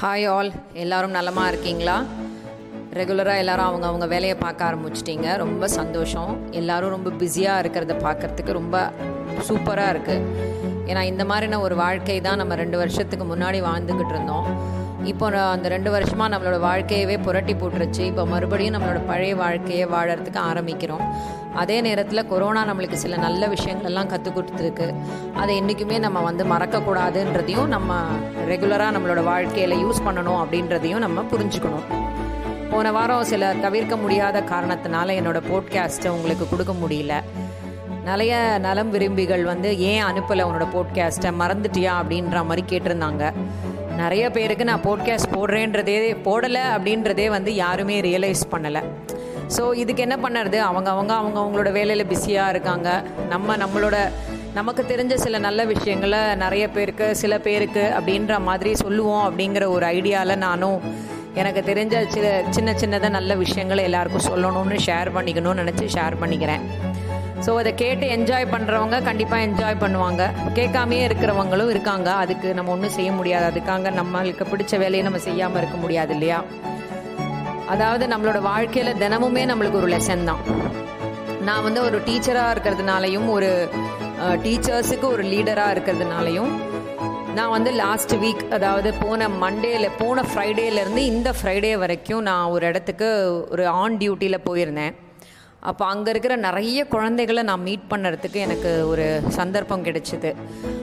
Hi all எல்லாரும் நலமாக இருக்கீங்களா? ரெகுலராக எல்லாரும் அவங்க அவங்க வேலையை பார்க்க ஆரம்பிச்சிட்டிங்க. ரொம்ப சந்தோஷம். எல்லாரும் ரொம்ப பிஸியாக இருக்கிறத பார்க்கறதுக்கு ரொம்ப சூப்பராக இருக்குது ஏன்னா இந்த மாதிரின ஒரு வாழ்க்கை தான் நம்ம ரெண்டு வருஷத்துக்கு முன்னாடி வாழ்ந்துக்கிட்டு இருந்தோம். இப்போ நான் அந்த ரெண்டு வருஷமாக நம்மளோட வாழ்க்கையவே புரட்டி போட்டுருச்சு. இப்போ மறுபடியும் நம்மளோட பழைய வாழ்க்கையை வாழறதுக்கு ஆரம்பிக்கிறோம். அதே நேரத்தில் கொரோனா நம்மளுக்கு சில நல்ல விஷயங்கள்லாம் கற்றுக் கொடுத்துருக்கு. அதை என்றைக்குமே நம்ம வந்து மறக்கக்கூடாதுன்றதையும் நம்ம ரெகுலராக நம்மளோட வாழ்க்கையில் யூஸ் பண்ணணும் அப்படின்றதையும் நம்ம புரிஞ்சுக்கணும். போன வாரம் சில தவிர்க்க முடியாத காரணத்தினால என்னோட போட்காஸ்ட்டை உங்களுக்கு கொடுக்க முடியல. நிறைய நலம் விரும்பிகள் வந்து ஏன் அனுப்பலை உன்னோட போட்காஸ்ட்டை மறந்துட்டியா? அப்படின்ற மாதிரி கேட்டிருந்தாங்க. நிறைய பேருக்கு நான் போட்காஸ்ட் போடுறேன்றதே போடலை அப்படின்றதே வந்து யாருமே ரியலைஸ் பண்ணலை. ஸோ இதுக்கு என்ன பண்ணுறது? அவங்க அவங்க அவங்க அவங்களோட வேலையில் பிஸியாக இருக்காங்க. நம்ம நம்மளோட நமக்கு தெரிஞ்ச சில நல்ல விஷயங்களை நிறைய பேருக்கு சில பேருக்கு அப்படின்ற மாதிரி சொல்லுவோம் அப்படிங்கிற ஒரு ஐடியாவில் நானும் எனக்கு தெரிஞ்ச சில சின்ன சின்னதாக நல்ல விஷயங்களை எல்லாருக்கும் சொல்லணும்னு ஷேர் பண்ணிக்கணும்னு நினச்சி ஷேர் பண்ணிக்கிறேன். ஸோ அதை கேட்டு என்ஜாய் பண்ணுறவங்க கண்டிப்பாக என்ஜாய் பண்ணுவாங்க. கேட்காமையே இருக்கிறவங்களும் இருக்காங்க. அதுக்கு நம்ம ஒன்றும் செய்ய முடியாது. அதுக்காக நம்மளுக்கு பிடிச்ச வேலையை நம்ம செய்யாமல் இருக்க முடியாது இல்லையா? அதாவது நம்மளோட வாழ்க்கையில் தினமுமே நம்மளுக்கு ஒரு லெசன் தான். நான் வந்து ஒரு டீச்சராக இருக்கிறதுனாலையும் ஒரு டீச்சர்ஸுக்கு ஒரு லீடராக இருக்கிறதுனாலையும் நான் வந்து லாஸ்ட் வீக் அதாவது போன மண்டேல போன ஃப்ரைடேலேருந்து இந்த ஃப்ரைடே வரைக்கும் நான் ஒரு இடத்துக்கு ஒரு ஆன் டியூட்டியில் போயிருந்தேன். அப்போ அங்கே இருக்கிற நிறைய குழந்தைகளை நான் மீட் பண்ணுறதுக்கு எனக்கு ஒரு சந்தர்ப்பம் கிடைச்சிது.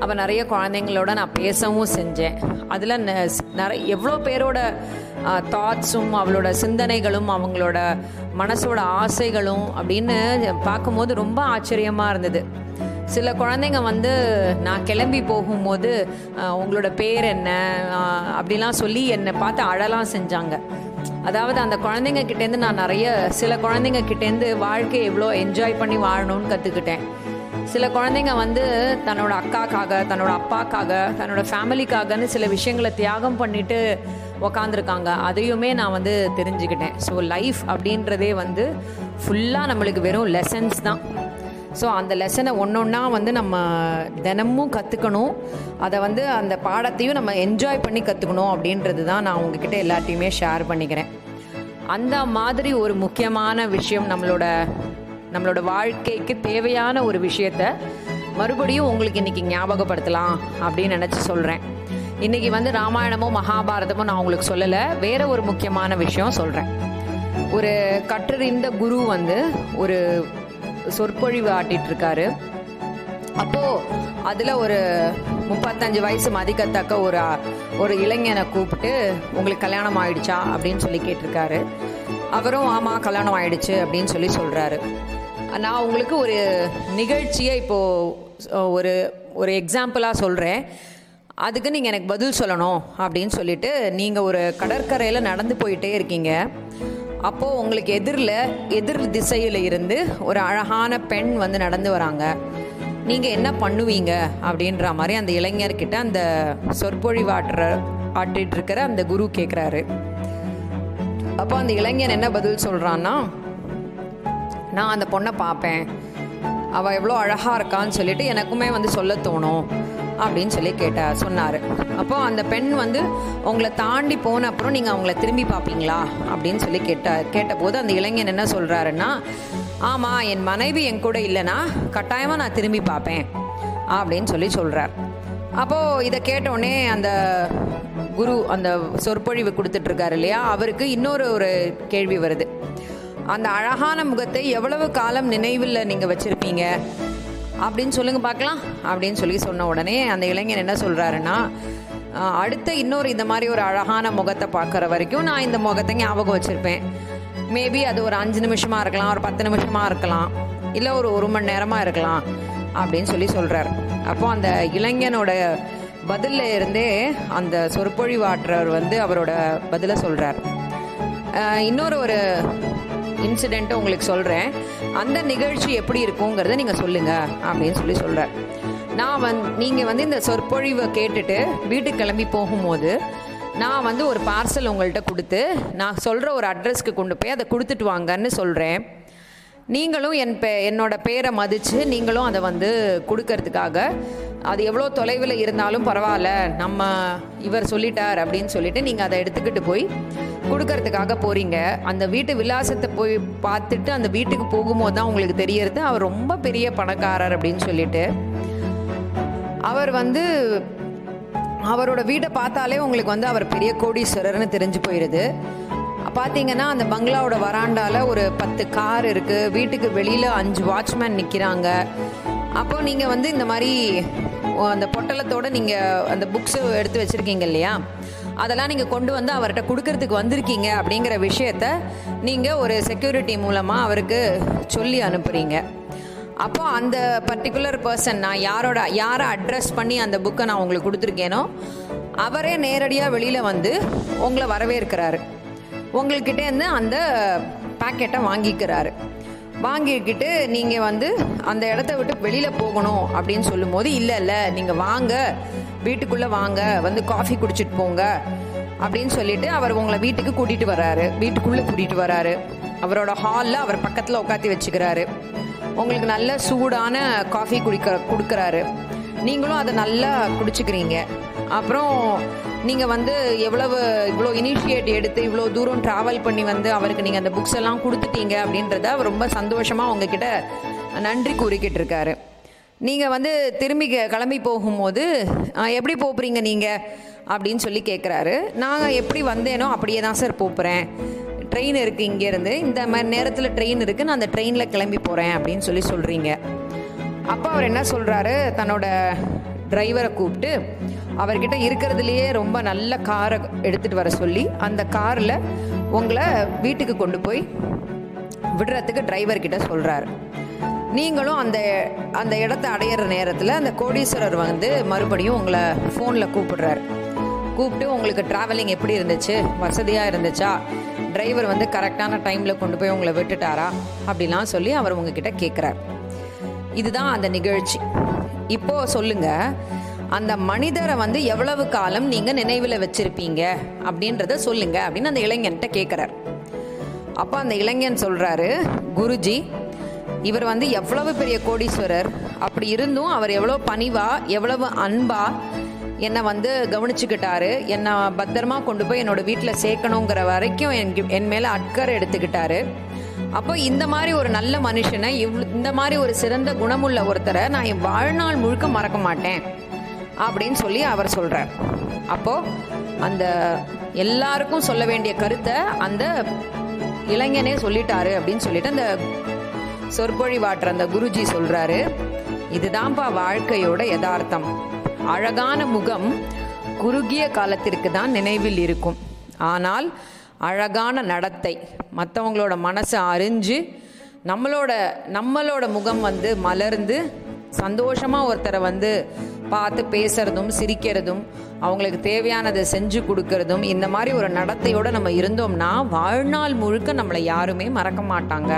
அப்போ நிறைய குழந்தைங்களோட நான் பேசவும் செஞ்சேன். அதில் நிறைய எவ்வளோ பேரோட தாட்ஸும் அவளோட சிந்தனைகளும் அவங்களோட மனசோட ஆசைகளும் அப்படின்னு பார்க்கும்போது ரொம்ப ஆச்சரியமாக இருந்தது. சில குழந்தைங்க வந்து நான் கிளம்பி போகும்போது உங்களோட பேர் என்ன? அப்படிலாம் சொல்லி என்னை பார்த்து அழலாம் செஞ்சாங்க. அதாவது அந்த குழந்தைங்க கிட்டேருந்து நான் நிறைய சில குழந்தைங்க கிட்டேருந்து வாழ்க்கையை எவ்வளோ என்ஜாய் பண்ணி வாழணும்னு கற்றுக்கிட்டேன் சில குழந்தைங்க வந்து தன்னோட அக்காக்காக தன்னோட அப்பாக்காக தன்னோட ஃபேமிலிக்காகன்னு சில விஷயங்களை தியாகம் பண்ணிட்டு உக்காந்துருக்காங்க. அதையுமே நான் வந்து தெரிஞ்சுக்கிட்டேன். ஸோ லைஃப் அப்படின்றதே வந்து ஃபுல்லாக நம்மளுக்கு வெறும் லெசன்ஸ் தான். ஸோ அந்த லெசனை ஒன்று ஒன்றா வந்து நம்ம தினமும் கற்றுக்கணும் அதை வந்து அந்த பாடத்தையும் நம்ம என்ஜாய் பண்ணி கற்றுக்கணும் அப்படின்றது தான் நான் உங்ககிட்ட எல்லாத்தையுமே ஷேர் பண்ணிக்கிறேன். அந்த மாதிரி ஒரு முக்கியமான விஷயம் நம்மளோட நம்மளோட வாழ்க்கைக்கு தேவையான ஒரு விஷயத்த மறுபடியும் உங்களுக்கு இன்றைக்கி ஞாபகப்படுத்தலாம் அப்படின்னு நினச்சி சொல்கிறேன் இன்றைக்கி வந்து ராமாயணமும் மகாபாரதமும் நான் உங்களுக்கு சொல்லலை. வேற ஒரு முக்கியமான விஷயம் சொல்கிறேன் ஒரு கற்றறிந்த குரு வந்து ஒரு சொற்பொழிவு ஆட்டிட்டு இருக்காரு அப்போ அதுல ஒரு முப்பத்தஞ்சு வயசு மதிக்கத்தக்க ஒரு ஒரு இளைஞனை கூப்பிட்டு உங்களுக்கு கல்யாணம் ஆயிடுச்சா? அப்படின்னு சொல்லி கேட்டிருக்காரு. அவரும் ஆமா கல்யாணம் ஆயிடுச்சு அப்படின்னு சொல்லி சொல்றாரு. நான் உங்களுக்கு ஒரு நிகழ்ச்சியை இப்போ ஒரு ஒரு எக்ஸாம்பிளாக சொல்கிறேன் அதுக்கு நீங்கள் எனக்கு பதில் சொல்லணும் அப்படின்னு சொல்லிட்டு நீங்கள் ஒரு கடற்கரையில் நடந்து போயிட்டே இருக்கீங்க. அப்போது உங்களுக்கு எதிரில் எதிர் திசையில் இருந்து ஒரு அழகான பெண் வந்து நடந்து வராங்க. நீங்கள் என்ன பண்ணுவீங்க? அப்படின்ற மாதிரி அந்த இளைஞர்கிட்ட அந்த சொற்பொழிவாட்டுற ஆட்டிட்டு இருக்கிற அந்த குரு கேட்குறாரு அப்போ அந்த இளைஞன் என்ன பதில் சொல்கிறான்னா நான் அந்த பொண்ணை பார்ப்பேன் அவள் எவ்வளோ அழகாக இருக்கான்னு சொல்லிட்டு எனக்குமே வந்து சொல்ல தோணும். அப்படின்னு சொல்லி கேட்ட சொன்னார். அப்போ அந்த பெண் வந்து உங்களை தாண்டி போன அப்புறம் நீங்கள் அவங்கள திரும்பி பார்ப்பீங்களா அப்படின்னு சொல்லி கேட்ட கேட்டபோது அந்த இளைஞன் என்ன சொல்கிறாருன்னா ஆமாம் என் மனைவி என் கூட இல்லைன்னா கட்டாயமாக நான் திரும்பி பார்ப்பேன் அப்படின்னு சொல்லி சொல்கிறார் அப்போது இதை கேட்டோடனே அந்த குரு அந்த சொற்பொழிவு கொடுத்துட்ருக்காரு இல்லையா? அவருக்கு இன்னொரு ஒரு கேள்வி வருது. அந்த அழகான முகத்தை எவ்வளவு காலம் நினைவில் நீங்கள் வச்சுருப்பீங்க? அப்படின்னு சொல்லுங்க பார்க்கலாம் அப்படின்னு சொல்லி சொன்ன உடனே அந்த இளைஞன் என்ன சொல்கிறாருன்னா அடுத்த இன்னொரு இந்த மாதிரி ஒரு அழகான முகத்தை பார்க்குற வரைக்கும் நான் இந்த முகத்தை ஞாபகம் வச்சுருப்பேன். மேபி அது ஒரு அஞ்சு நிமிஷமாக இருக்கலாம் ஒரு பத்து நிமிஷமாக இருக்கலாம் இல்லை ஒரு ஒரு மணி நேரமாக இருக்கலாம் அப்படின்னு சொல்லி சொல்கிறார் அப்போ அந்த இளைஞனோட பதிலில் இருந்தே அந்த சொற்பொழிவாற்றவர் வந்து அவரோட பதிலை சொல்கிறார் இன்னொரு ஒரு இன்சிடெண்ட்டை உங்களுக்கு சொல்கிறேன் அந்த நிகழ்ச்சி எப்படி இருக்குங்கிறத நீங்கள் சொல்லுங்கள் அப்படின்னு சொல்லி சொல்கிறார் நான் வந் நீங்கள் வந்து இந்த சொற்பொழிவை கேட்டுட்டு வீட்டுக்கு கிளம்பி போகும்போது நான் வந்து ஒரு பார்சல் உங்கள்கிட்ட கொடுத்து நான் சொல்கிற ஒரு அட்ரஸ்க்கு கொண்டு போய் அதை கொடுத்துட்டு வாங்கன்னு சொல்கிறேன் நீங்களும் என் பே என்னோட பேரை மதித்து நீங்களும் அதை வந்து கொடுக்கறதுக்காக அது எவ்வளோ தொலைவில் இருந்தாலும் பரவாயில்ல நம்ம இவர் சொல்லிட்டார் அப்படின்னு சொல்லிட்டு நீங்கள் அதை எடுத்துக்கிட்டு போய் கொடுக்கறதுக்காக போகிறீங்க அந்த வீட்டு விலாசத்தை போய் பார்த்துட்டு அந்த வீட்டுக்கு போகும்போது தான் உங்களுக்கு தெரியறது. அவர் ரொம்ப பெரிய பணக்காரர் அப்படின்னு சொல்லிட்டு அவர் வந்து அவரோட வீட்டை பார்த்தாலே உங்களுக்கு வந்து அவர் பெரிய கோடீஸ்வரர்னு தெரிஞ்சு போயிடுது பார்த்தீங்கன்னா அந்த பங்களாவோட வராண்டால ஒரு பத்து கார் இருக்கு. வீட்டுக்கு வெளியில அஞ்சு வாட்ச்மேன் நிற்கிறாங்க அப்போ நீங்கள் வந்து இந்த மாதிரி அந்த பொட்டலத்தோட நீங்கள் அந்த புக்ஸ் எடுத்து வச்சுருக்கீங்க இல்லையா? அதெல்லாம் நீங்கள் கொண்டு வந்து அவர்கிட்ட கொடுக்கறதுக்கு வந்திருக்கீங்க அப்படிங்கிற விஷயத்த நீங்கள் ஒரு செக்யூரிட்டி மூலமாக அவருக்கு சொல்லி அனுப்புகிறீங்க அப்போ அந்த பர்டிகுலர் பர்சன் நான் யாரோட யாரை அட்ரஸ் பண்ணி அந்த புக்கை நான் உங்களுக்கு கொடுத்துருக்கேனோ அவரே நேரடியாக வெளியில் வந்து உங்களை வரவேற்கிறாரு. உங்கள்கிட்டேருந்து அந்த பேக்கெட்டை வாங்கிக்கிறாரு. வாங்கிக்கிட்டு நீங்கள் வந்து அந்த இடத்த விட்டு வெளியில் போகணும் அப்படின்னு சொல்லும்போது இல்லை இல்லை நீங்கள் வாங்க வீட்டுக்குள்ளே வாங்க வந்து காஃபி குடிச்சிட்டு போங்க அப்படின்னு சொல்லிட்டு அவர் உங்களை வீட்டுக்கு கூட்டிகிட்டு வர்றாரு. வீட்டுக்குள்ளே கூட்டிகிட்டு வராரு அவரோட ஹாலில் அவர் பக்கத்தில் உட்காத்தி வச்சுக்கிறாரு. உங்களுக்கு நல்ல சூடான காஃபி குடிக்க கொடுக்குறாரு. நீங்களும் அதை நல்லா குடிச்சுக்கிறீங்க. அப்புறம் நீங்கள் வந்து எவ்வளவு இவ்வளோ இனிஷியேட் எடுத்து இவ்வளோ தூரம் ட்ராவல் பண்ணி வந்து அவருக்கு நீங்கள் அந்த புக்ஸ் எல்லாம் கொடுத்துட்டீங்க அப்படின்றத அவர் ரொம்ப சந்தோஷமாக உங்ககிட்ட நன்றி கூறிக்கிட்டு இருக்காரு நீங்கள் வந்து திரும்பி க- கிளம்பி போகும்போது எப்படி போகிறீங்க நீங்கள் அப்படின்னு சொல்லி கேட்குறாரு நான் எப்படி வந்தேனோ அப்படியே தான் சார் போகிறேன் ட்ரெயின் இருக்குது இங்கேருந்து இந்த மாதிரி நேரத்தில் ட்ரெயின் இருக்குது நான் அந்த ட்ரெயினில் கிளம்பி போகிறேன் அப்படின்னு சொல்லி சொல்கிறீங்க அப்போ அவர் என்ன சொல்கிறாரு தன்னோட டிரைவரை கூப்பிட்டு அவர்கிட்ட இருக்கிறதுலையே ரொம்ப நல்ல காரை எடுத்துகிட்டு வர சொல்லி அந்த காரில் உங்களை வீட்டுக்கு கொண்டு போய் விடுறதுக்கு டிரைவர்கிட்ட சொல்கிறாரு நீங்களும் அந்த அந்த இடத்த அடையிற நேரத்தில் அந்த கோடீஸ்வரர் வந்து மறுபடியும் உங்களை ஃபோனில் கூப்பிடுறாரு. கூப்பிட்டு உங்களுக்கு ட்ராவலிங் எப்படி இருந்துச்சு? வசதியாக இருந்துச்சா? டிரைவர் வந்து கரெக்டான டைமில் கொண்டு போய் உங்களை விட்டுட்டாரா? அப்படிலாம் சொல்லி அவர் உங்ககிட்ட கேட்குறார் இதுதான் அந்த நிகழ்ச்சி. இப்போ சொல்லுங்க அந்த மனிதரை வந்து எவ்வளவு காலம் நீங்க நினைவில் வச்சிருப்பீங்க? அப்படின்றத சொல்லுங்க அப்படின்னு அந்த இளைஞன்கிட்ட கேட்குறார் அப்போ அந்த இளைஞன் சொல்றாரு குருஜி இவர் வந்து எவ்வளவு பெரிய கோடீஸ்வரர். அப்படி இருந்தும் அவர் எவ்வளோ பணிவா எவ்வளவு அன்பா என்னை வந்து கவனிச்சுக்கிட்டாரு. என்னை பத்திரமா கொண்டு போய் என்னோட வீட்டில் சேர்க்கணுங்கிற வரைக்கும் என் என் மேலே அக்கறை எடுத்துக்கிட்டாரு. அப்போ இந்த மாதிரி ஒரு நல்ல மனுஷனை இவ்வளோ இந்த மாதிரி ஒரு சிறந்த குணமுள்ள ஒருத்தரை நான் என் வாழ்நாள் முழுக்க மறக்க மாட்டேன் அப்படின்னு சொல்லி அவர் சொல்கிறார் அப்போ அந்த எல்லாருக்கும் சொல்ல வேண்டிய கருத்தை அந்த இளைஞனே சொல்லிட்டாரு அப்படின்னு சொல்லிட்டு அந்த சொற்பொழிவாற்ற அந்த குருஜி சொல்றாரு. இதுதான்ப்பா வாழ்க்கையோட யதார்த்தம். அழகான முகம் குறுகிய காலத்திற்கு தான் நினைவில் இருக்கும். ஆனால் அழகான நடத்தை மற்றவங்களோட மனசை அறிஞ்சு நம்மளோட நம்மளோட முகம் வந்து மலர்ந்து சந்தோஷமாக ஒருத்தரை வந்து பார்த்து பேசுறதும் சிரிக்கிறதும் அவங்களுக்கு தேவையானதை செஞ்சு கொடுக்கறதும் இந்த மாதிரி ஒரு நடத்தையோடு நம்ம இருந்தோம்னா வாழ்நாள் முழுக்க நம்மளை யாருமே மறக்க மாட்டாங்க.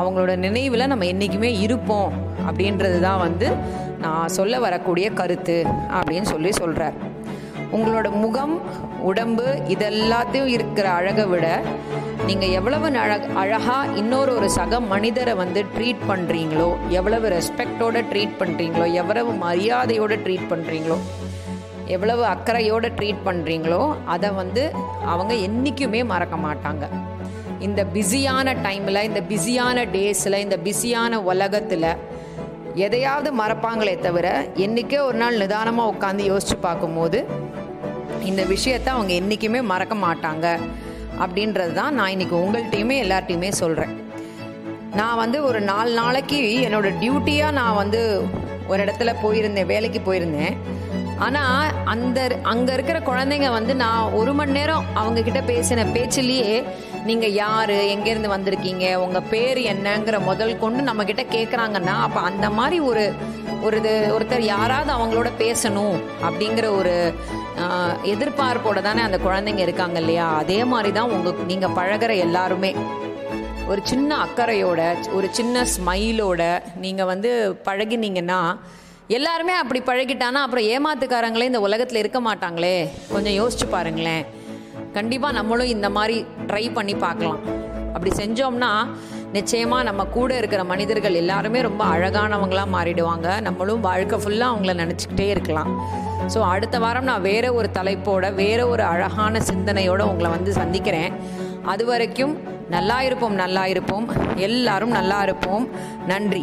அவங்களோட நினைவில் நம்ம என்றைக்குமே இருப்போம் அப்படின்றது தான் வந்து நான் சொல்ல வரக்கூடிய கருத்து அப்படின்னு சொல்லி சொல்கிறார் உங்களோட முகம் உடம்பு இதெல்லாத்தையும் இருக்கிற அழகை விட நீங்கள் எவ்வளவு அழக அழகாக இன்னொரு ஒரு சக மனிதரை வந்து ட்ரீட் பண்ணுறீங்களோ எவ்வளவு ரெஸ்பெக்டோட ட்ரீட் பண்ணுறீங்களோ எவ்வளவு மரியாதையோட ட்ரீட் பண்ணுறீங்களோ எவ்வளவு அக்கறையோட ட்ரீட் பண்ணுறீங்களோ அதை வந்து அவங்க என்றைக்குமே மறக்க மாட்டாங்க. இந்த பிஸியான டைமில் இந்த பிஸியான டேஸில் இந்த பிஸியான உலகத்தில் எதையாவது மறப்பாங்களே தவிர என்றைக்கே ஒரு நாள் நிதானமாக உட்காந்து யோசிச்சு பார்க்கும்போது இந்த விஷயத்தை அவங்க என்றைக்குமே மறக்க மாட்டாங்க. அப்படின்றது தான் நான் இன்னைக்கு உங்கள்கிட்டையுமே எல்லார்ட்டையுமே சொல்கிறேன் நான் வந்து ஒரு நாலு நாளைக்கு என்னோட டியூட்டியாக நான் வந்து ஒரு இடத்துல போயிருந்தேன் வேலைக்கு போயிருந்தேன். ஆனால் அந்த அங்கே இருக்கிற குழந்தைங்க வந்து நான் ஒரு மணி நேரம் அவங்கக்கிட்ட பேசின பேச்சிலேயே நீங்கள் யார்? எங்கேருந்து வந்திருக்கீங்க? உங்கள் பேர் என்னங்கிற முதல் கொண்டு நம்ம கிட்ட கேட்குறாங்கன்னா அப்போ அந்த மாதிரி ஒரு ஒரு இது ஒருத்தர் யாராவது அவங்களோட பேசணும் அப்படிங்கிற ஒரு எதிர்பார்ப்போட தானே அந்த குழந்தைங்க இருக்காங்க இல்லையா? அதே மாதிரி தான் உங்கள் நீங்கள் பழகுற எல்லாருமே. ஒரு சின்ன அக்கறையோட ஒரு சின்ன ஸ்மைலோட நீங்கள் வந்து பழகினீங்கன்னா எல்லாருமே அப்படி பழகிட்டானா அப்புறம் ஏமாத்துக்காரங்களே இந்த உலகத்தில் இருக்க மாட்டாங்களே? கொஞ்சம் யோசிச்சு பாருங்களேன். கண்டிப்பாக நம்மளும் இந்த மாதிரி ட்ரை பண்ணி பார்க்கலாம். அப்படி செஞ்சோம்னா நிச்சயமாக நம்ம கூட இருக்கிற மனிதர்கள் எல்லாருமே ரொம்ப அழகானவங்களாக மாறிடுவாங்க. நம்மளும் வாழ்க்கை ஃபுல்லாக அவங்கள நினச்சிக்கிட்டே இருக்கலாம். ஸோ அடுத்த வாரம் நான் வேற ஒரு தலைப்போட வேற ஒரு அழகான சிந்தனையோட உங்களை வந்து சந்திக்கிறேன். அது வரைக்கும் நல்லா இருப்போம் நல்லா இருப்போம். எல்லாரும் நல்லா இருப்போம். நன்றி.